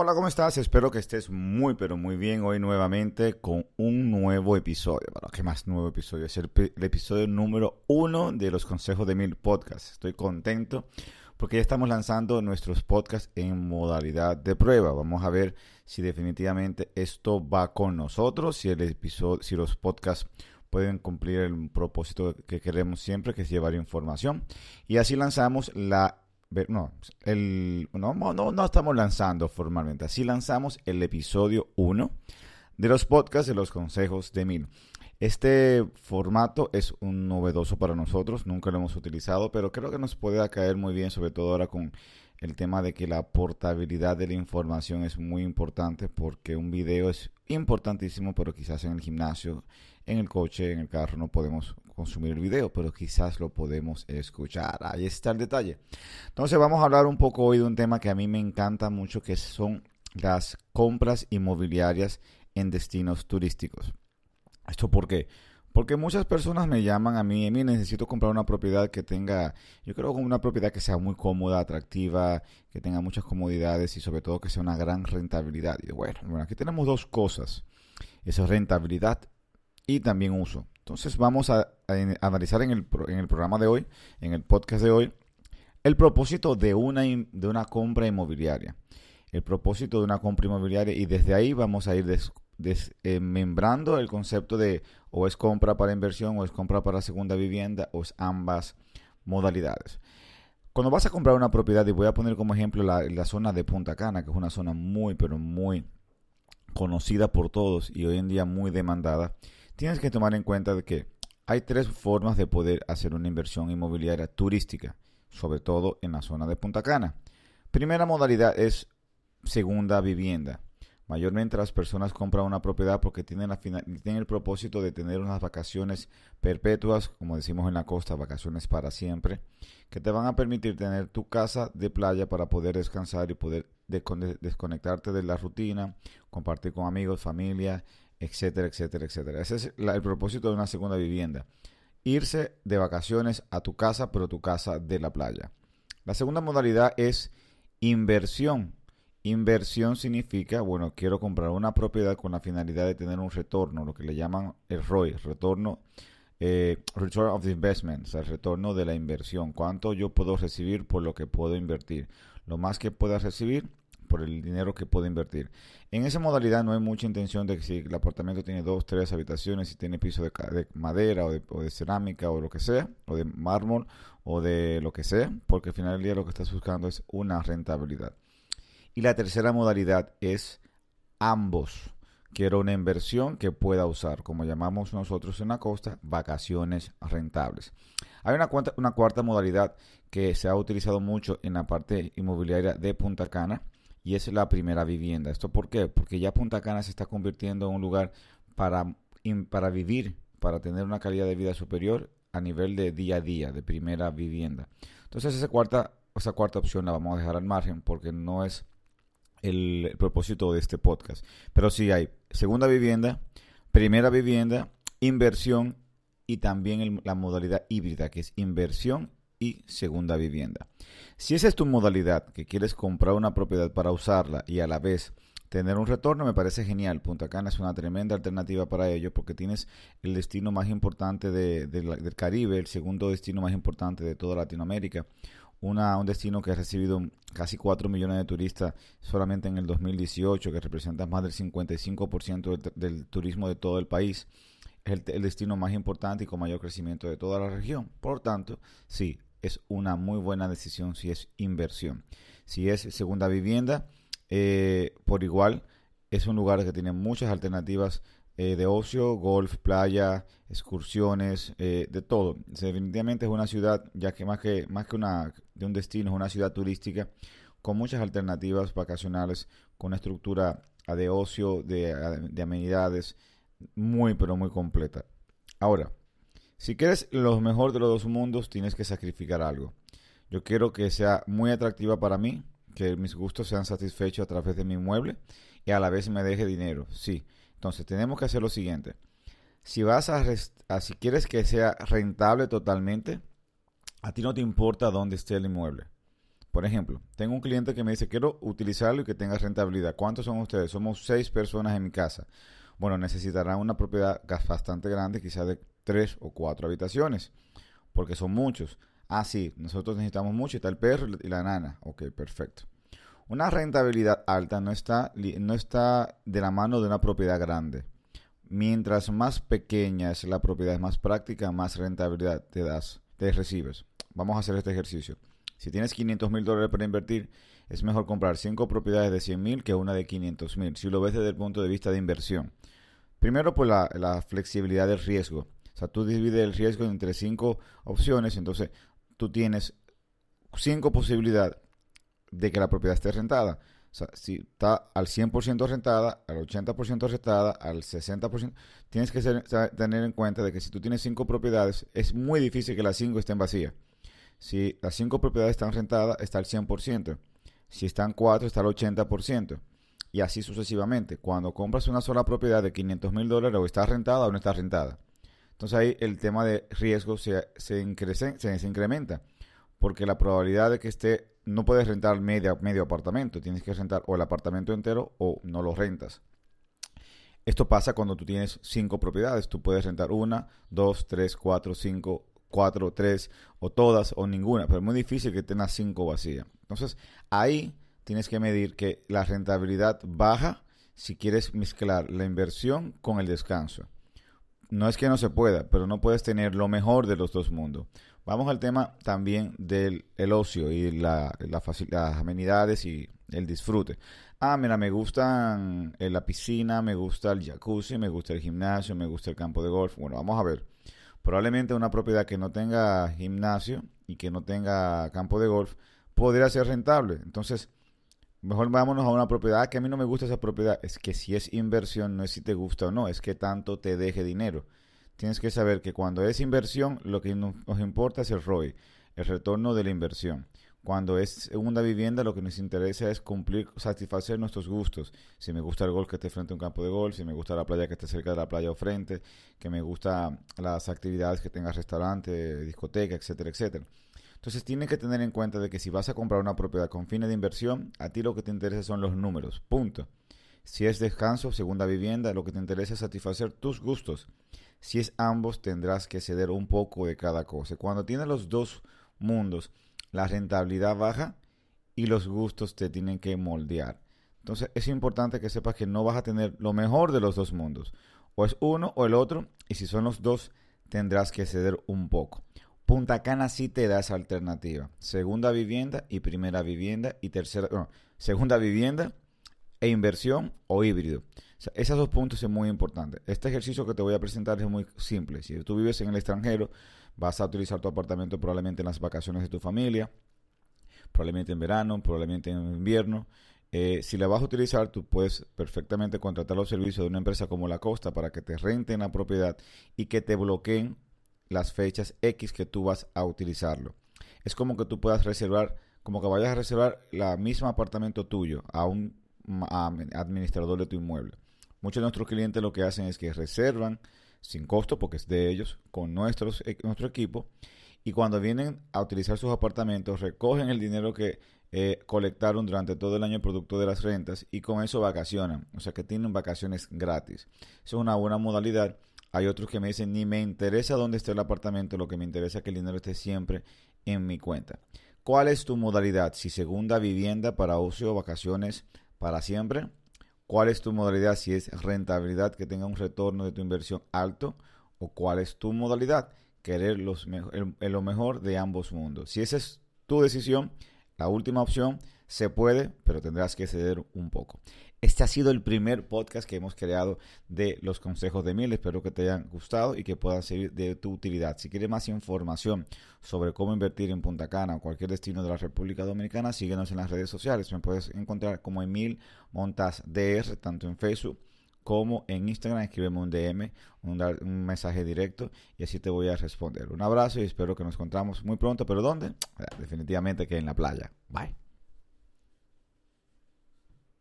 Hola, ¿cómo estás? Espero que estés muy, pero muy bien hoy nuevamente con un nuevo episodio. Bueno, ¿qué más nuevo episodio? Es el, el, episodio número uno de los Consejos de Mil Podcasts. Estoy contento porque ya estamos lanzando nuestros podcasts en modalidad de prueba. Vamos a ver si definitivamente esto va con nosotros, si el episodio, si los podcasts pueden cumplir el propósito que queremos siempre, que es llevar información. Y así lanzamos la no, no estamos lanzando formalmente, así lanzamos el episodio 1 de los podcasts de los consejos de Mil. Este formato es un novedoso para nosotros, nunca lo hemos utilizado, pero creo que nos puede caer muy bien, sobre todo ahora con el tema de que la portabilidad de la información es muy importante porque un video es importantísimo, pero quizás en el gimnasio, en el coche, en el carro no podemos consumir el video, pero quizás lo podemos escuchar. Ahí está el detalle. Entonces vamos a hablar un poco hoy de un tema que a mí me encanta mucho, que son las compras inmobiliarias en destinos turísticos. ¿Esto por qué? Porque muchas personas me llaman a mí, mí necesito comprar una propiedad que tenga, yo creo una propiedad que sea muy cómoda, atractiva, que tenga muchas comodidades y sobre todo que sea una gran rentabilidad. Y bueno, bueno, aquí tenemos dos cosas, esa rentabilidad y también uso. Entonces vamos a, analizar en el, en el programa de hoy, en el podcast de hoy, el propósito de una, de una compra inmobiliaria. El propósito de una compra inmobiliaria y desde ahí vamos a ir desmembrando el concepto de o es compra para inversión o es compra para segunda vivienda o es ambas modalidades. Cuando vas a comprar una propiedad, y voy a poner como ejemplo la zona de Punta Cana, que es una zona muy, pero muy conocida por todos y hoy en día muy demandada, tienes que tomar en cuenta de que hay tres formas de poder hacer una inversión inmobiliaria turística, sobre todo en la zona de Punta Cana. Primera modalidad es segunda vivienda. Mayormente las personas compran una propiedad porque tienen, el propósito de tener unas vacaciones perpetuas, como decimos en la costa, vacaciones para siempre, que te van a permitir tener tu casa de playa para poder descansar y poder desconectarte de la rutina, compartir con amigos, familia, etcétera, etcétera, etcétera. Ese es el propósito de una segunda vivienda. Irse de vacaciones a tu casa, pero tu casa de la playa. La segunda modalidad es inversión Inversión significa, bueno, quiero comprar una propiedad con la finalidad de tener un retorno, lo que le llaman el ROI, retorno, eh, Return of the Investment, o sea, el retorno de la inversión. ¿Cuánto yo puedo recibir por lo que puedo invertir? Lo más que pueda recibir por el dinero que puedo invertir. En esa modalidad no hay mucha intención de que si el apartamento tiene dos, tres habitaciones, si tiene piso de, madera o de, o de, cerámica o lo que sea, o de mármol o de lo que sea, porque al final del día lo que estás buscando es una rentabilidad. Y la tercera modalidad es ambos. Quiero una inversión que pueda usar, como llamamos nosotros en la costa, vacaciones rentables. Hay una, cuarta, una cuarta modalidad que se ha utilizado mucho en la parte inmobiliaria de Punta Cana y es la primera vivienda. ¿Esto por qué? Porque ya Punta Cana se está convirtiendo en un lugar para, para vivir, para tener una calidad de vida superior a nivel de día a día, de primera vivienda. Entonces esa cuarta, esa cuarta opción la vamos a dejar al margen porque no es el, propósito de este podcast. Pero sí hay segunda vivienda, primera vivienda, inversión y también la modalidad híbrida, que es inversión y segunda vivienda. Si esa es tu modalidad, que quieres comprar una propiedad para usarla y a la vez tener un retorno, me parece genial. Punta Cana es una tremenda alternativa para ello porque tienes el destino más importante del Caribe, el segundo destino más importante de toda Latinoamérica un destino que ha recibido casi 4 millones de turistas solamente en el 2018, que representa más del 55% del, del, turismo de todo el país. Es el, destino más importante y con mayor crecimiento de toda la región. Por tanto, sí, es una muy buena decisión si es inversión. Si es segunda vivienda, eh, por igual, es un lugar que tiene muchas alternativas eh, de ocio, golf, playa, excursiones, eh, de todo. Definitivamente es una ciudad, ya que más que, más que una, de un destino, es una ciudad turística con muchas alternativas vacacionales, con una estructura de ocio, de, de amenidades, muy, pero muy completa. Ahora, si quieres lo mejor de los dos mundos, tienes que sacrificar algo. Yo quiero que sea muy atractiva para mí, que mis gustos sean satisfechos a través de mi inmueble y a la vez me deje dinero, sí. Entonces tenemos que hacer lo siguiente. Si vas a, si quieres que sea rentable totalmente, a ti no te importa dónde esté el inmueble. Por ejemplo, tengo un cliente que me dice, quiero utilizarlo y que tenga rentabilidad. ¿Cuántos son ustedes? Somos seis personas en mi casa. Bueno, necesitarán una propiedad bastante grande, quizás de tres o cuatro habitaciones, porque son muchos. Ah, sí, nosotros necesitamos mucho está el perro y la nana. Ok, perfecto. Una rentabilidad alta no está, no está de la mano de una propiedad grande. Mientras más pequeña es la propiedad, más práctica, más rentabilidad te das, te recibes. Vamos a hacer este ejercicio. Si tienes 500 mil dólares para invertir, es mejor comprar 5 propiedades de 100 mil que una de 500 mil, si lo ves desde el punto de vista de inversión. Primero, por la, la flexibilidad del riesgo. O sea, tú divides el riesgo entre 5 opciones, entonces tú tienes 5 posibilidades de que la propiedad esté rentada. O sea, si está al 100% rentada, al 80% rentada, al 60%, tienes que tener en cuenta de que si tú tienes 5 propiedades, es muy difícil que las 5 estén vacías. Si las 5 propiedades están rentadas, está al 100%. Si están 4, está al 80%. Y así sucesivamente. Cuando compras una sola propiedad de 500 mil dólares, o está rentada o no está rentada. Entonces ahí el tema de riesgo se, incrementa. Porque la probabilidad de que esté no puedes rentar medio, medio apartamento, tienes que rentar o el apartamento entero o no lo rentas. Esto pasa cuando tú tienes cinco propiedades. Tú puedes rentar una, dos, tres, cuatro, cinco, cuatro, tres, o todas, o ninguna. Pero es muy difícil que tengas cinco vacías. Entonces, ahí tienes que medir que la rentabilidad baja si quieres mezclar la inversión con el descanso. No es que no se pueda, pero no puedes tener lo mejor de los dos mundos. Vamos al tema también del el ocio y la, las amenidades y el disfrute. Ah, mira, me gustan eh, la piscina, me gusta el jacuzzi, me gusta el gimnasio, me gusta el campo de golf. Bueno, vamos a ver. Probablemente una propiedad que no tenga gimnasio y que no tenga campo de golf podría ser rentable. Entonces, mejor vámonos a una propiedad que a mí no me gusta esa propiedad. Es que si es inversión, no es si te gusta o no, es que tanto te deje dinero tienes que saber que cuando es inversión, lo que nos, importa es el ROI, el retorno de la inversión. Cuando es segunda vivienda, lo que nos interesa es cumplir, satisfacer nuestros gustos. Si me gusta el golf que esté frente a un campo de golf, si me gusta la playa que esté cerca de la playa o frente, que me gusta las actividades que tenga restaurante, discoteca, etcétera, etcétera. Entonces tienes que tener en cuenta de que si vas a comprar una propiedad con fines de inversión, a ti lo que te interesa son los números. Punto. Si es descanso, segunda vivienda, lo que te interesa es satisfacer tus gustos. Si es ambos, tendrás que ceder un poco de cada cosa. Cuando tienes los dos mundos, la rentabilidad baja y los gustos te tienen que moldear. Entonces es importante que sepas que no vas a tener lo mejor de los dos mundos. O es uno o el otro, y si son los dos, tendrás que ceder un poco. Punta Cana sí te da esa alternativa. Segunda vivienda y primera vivienda y tercera, no, segunda vivienda e inversión o híbrido. esos dos puntos son muy importantes. Este ejercicio que te voy a presentar es muy simple. Si tú vives en el extranjero, vas a utilizar tu apartamento probablemente en las vacaciones de tu familia, probablemente en verano, probablemente en invierno. Eh, si la vas a utilizar, tú puedes perfectamente contratar los servicios de una empresa como La Costa para que te renten la propiedad y que te bloqueen las fechas X que tú vas a utilizarlo. Es como que tú puedas reservar, como que vayas a reservar la misma apartamento tuyo a un administrador de tu inmueble. Muchos de nuestros clientes lo que hacen es que reservan sin costo, porque es de ellos, con e, nuestro equipo, y cuando vienen a utilizar sus apartamentos, recogen el dinero que eh, colectaron durante todo el año producto de las rentas y con eso vacacionan, o sea que tienen vacaciones gratis. Es una buena modalidad. Hay otros que me dicen, ni me interesa dónde esté el apartamento, lo que me interesa es que el dinero esté siempre en mi cuenta. ¿Cuál es tu modalidad? Si segunda vivienda para ocio, vacaciones, para siempre. ¿Cuál es tu modalidad? Si es rentabilidad que tenga un retorno de tu inversión alto o cuál es tu modalidad? Querer los lo mejor de ambos mundos. Si esa es tu decisión, la última opción se puede, pero tendrás que ceder un poco. Este ha sido el primer podcast que hemos creado de los consejos de Mil. Espero que te hayan gustado y que puedan ser de tu utilidad. Si quieres más información sobre cómo invertir en Punta Cana o cualquier destino de la República Dominicana, síguenos en las redes sociales. Me puedes encontrar como Emil Montas DR, tanto en Facebook como en Instagram. Escríbeme un DM, un, un mensaje directo y así te voy a responder. Un abrazo y espero que nos encontramos muy pronto. ¿Pero dónde? Definitivamente que en la playa. Bye.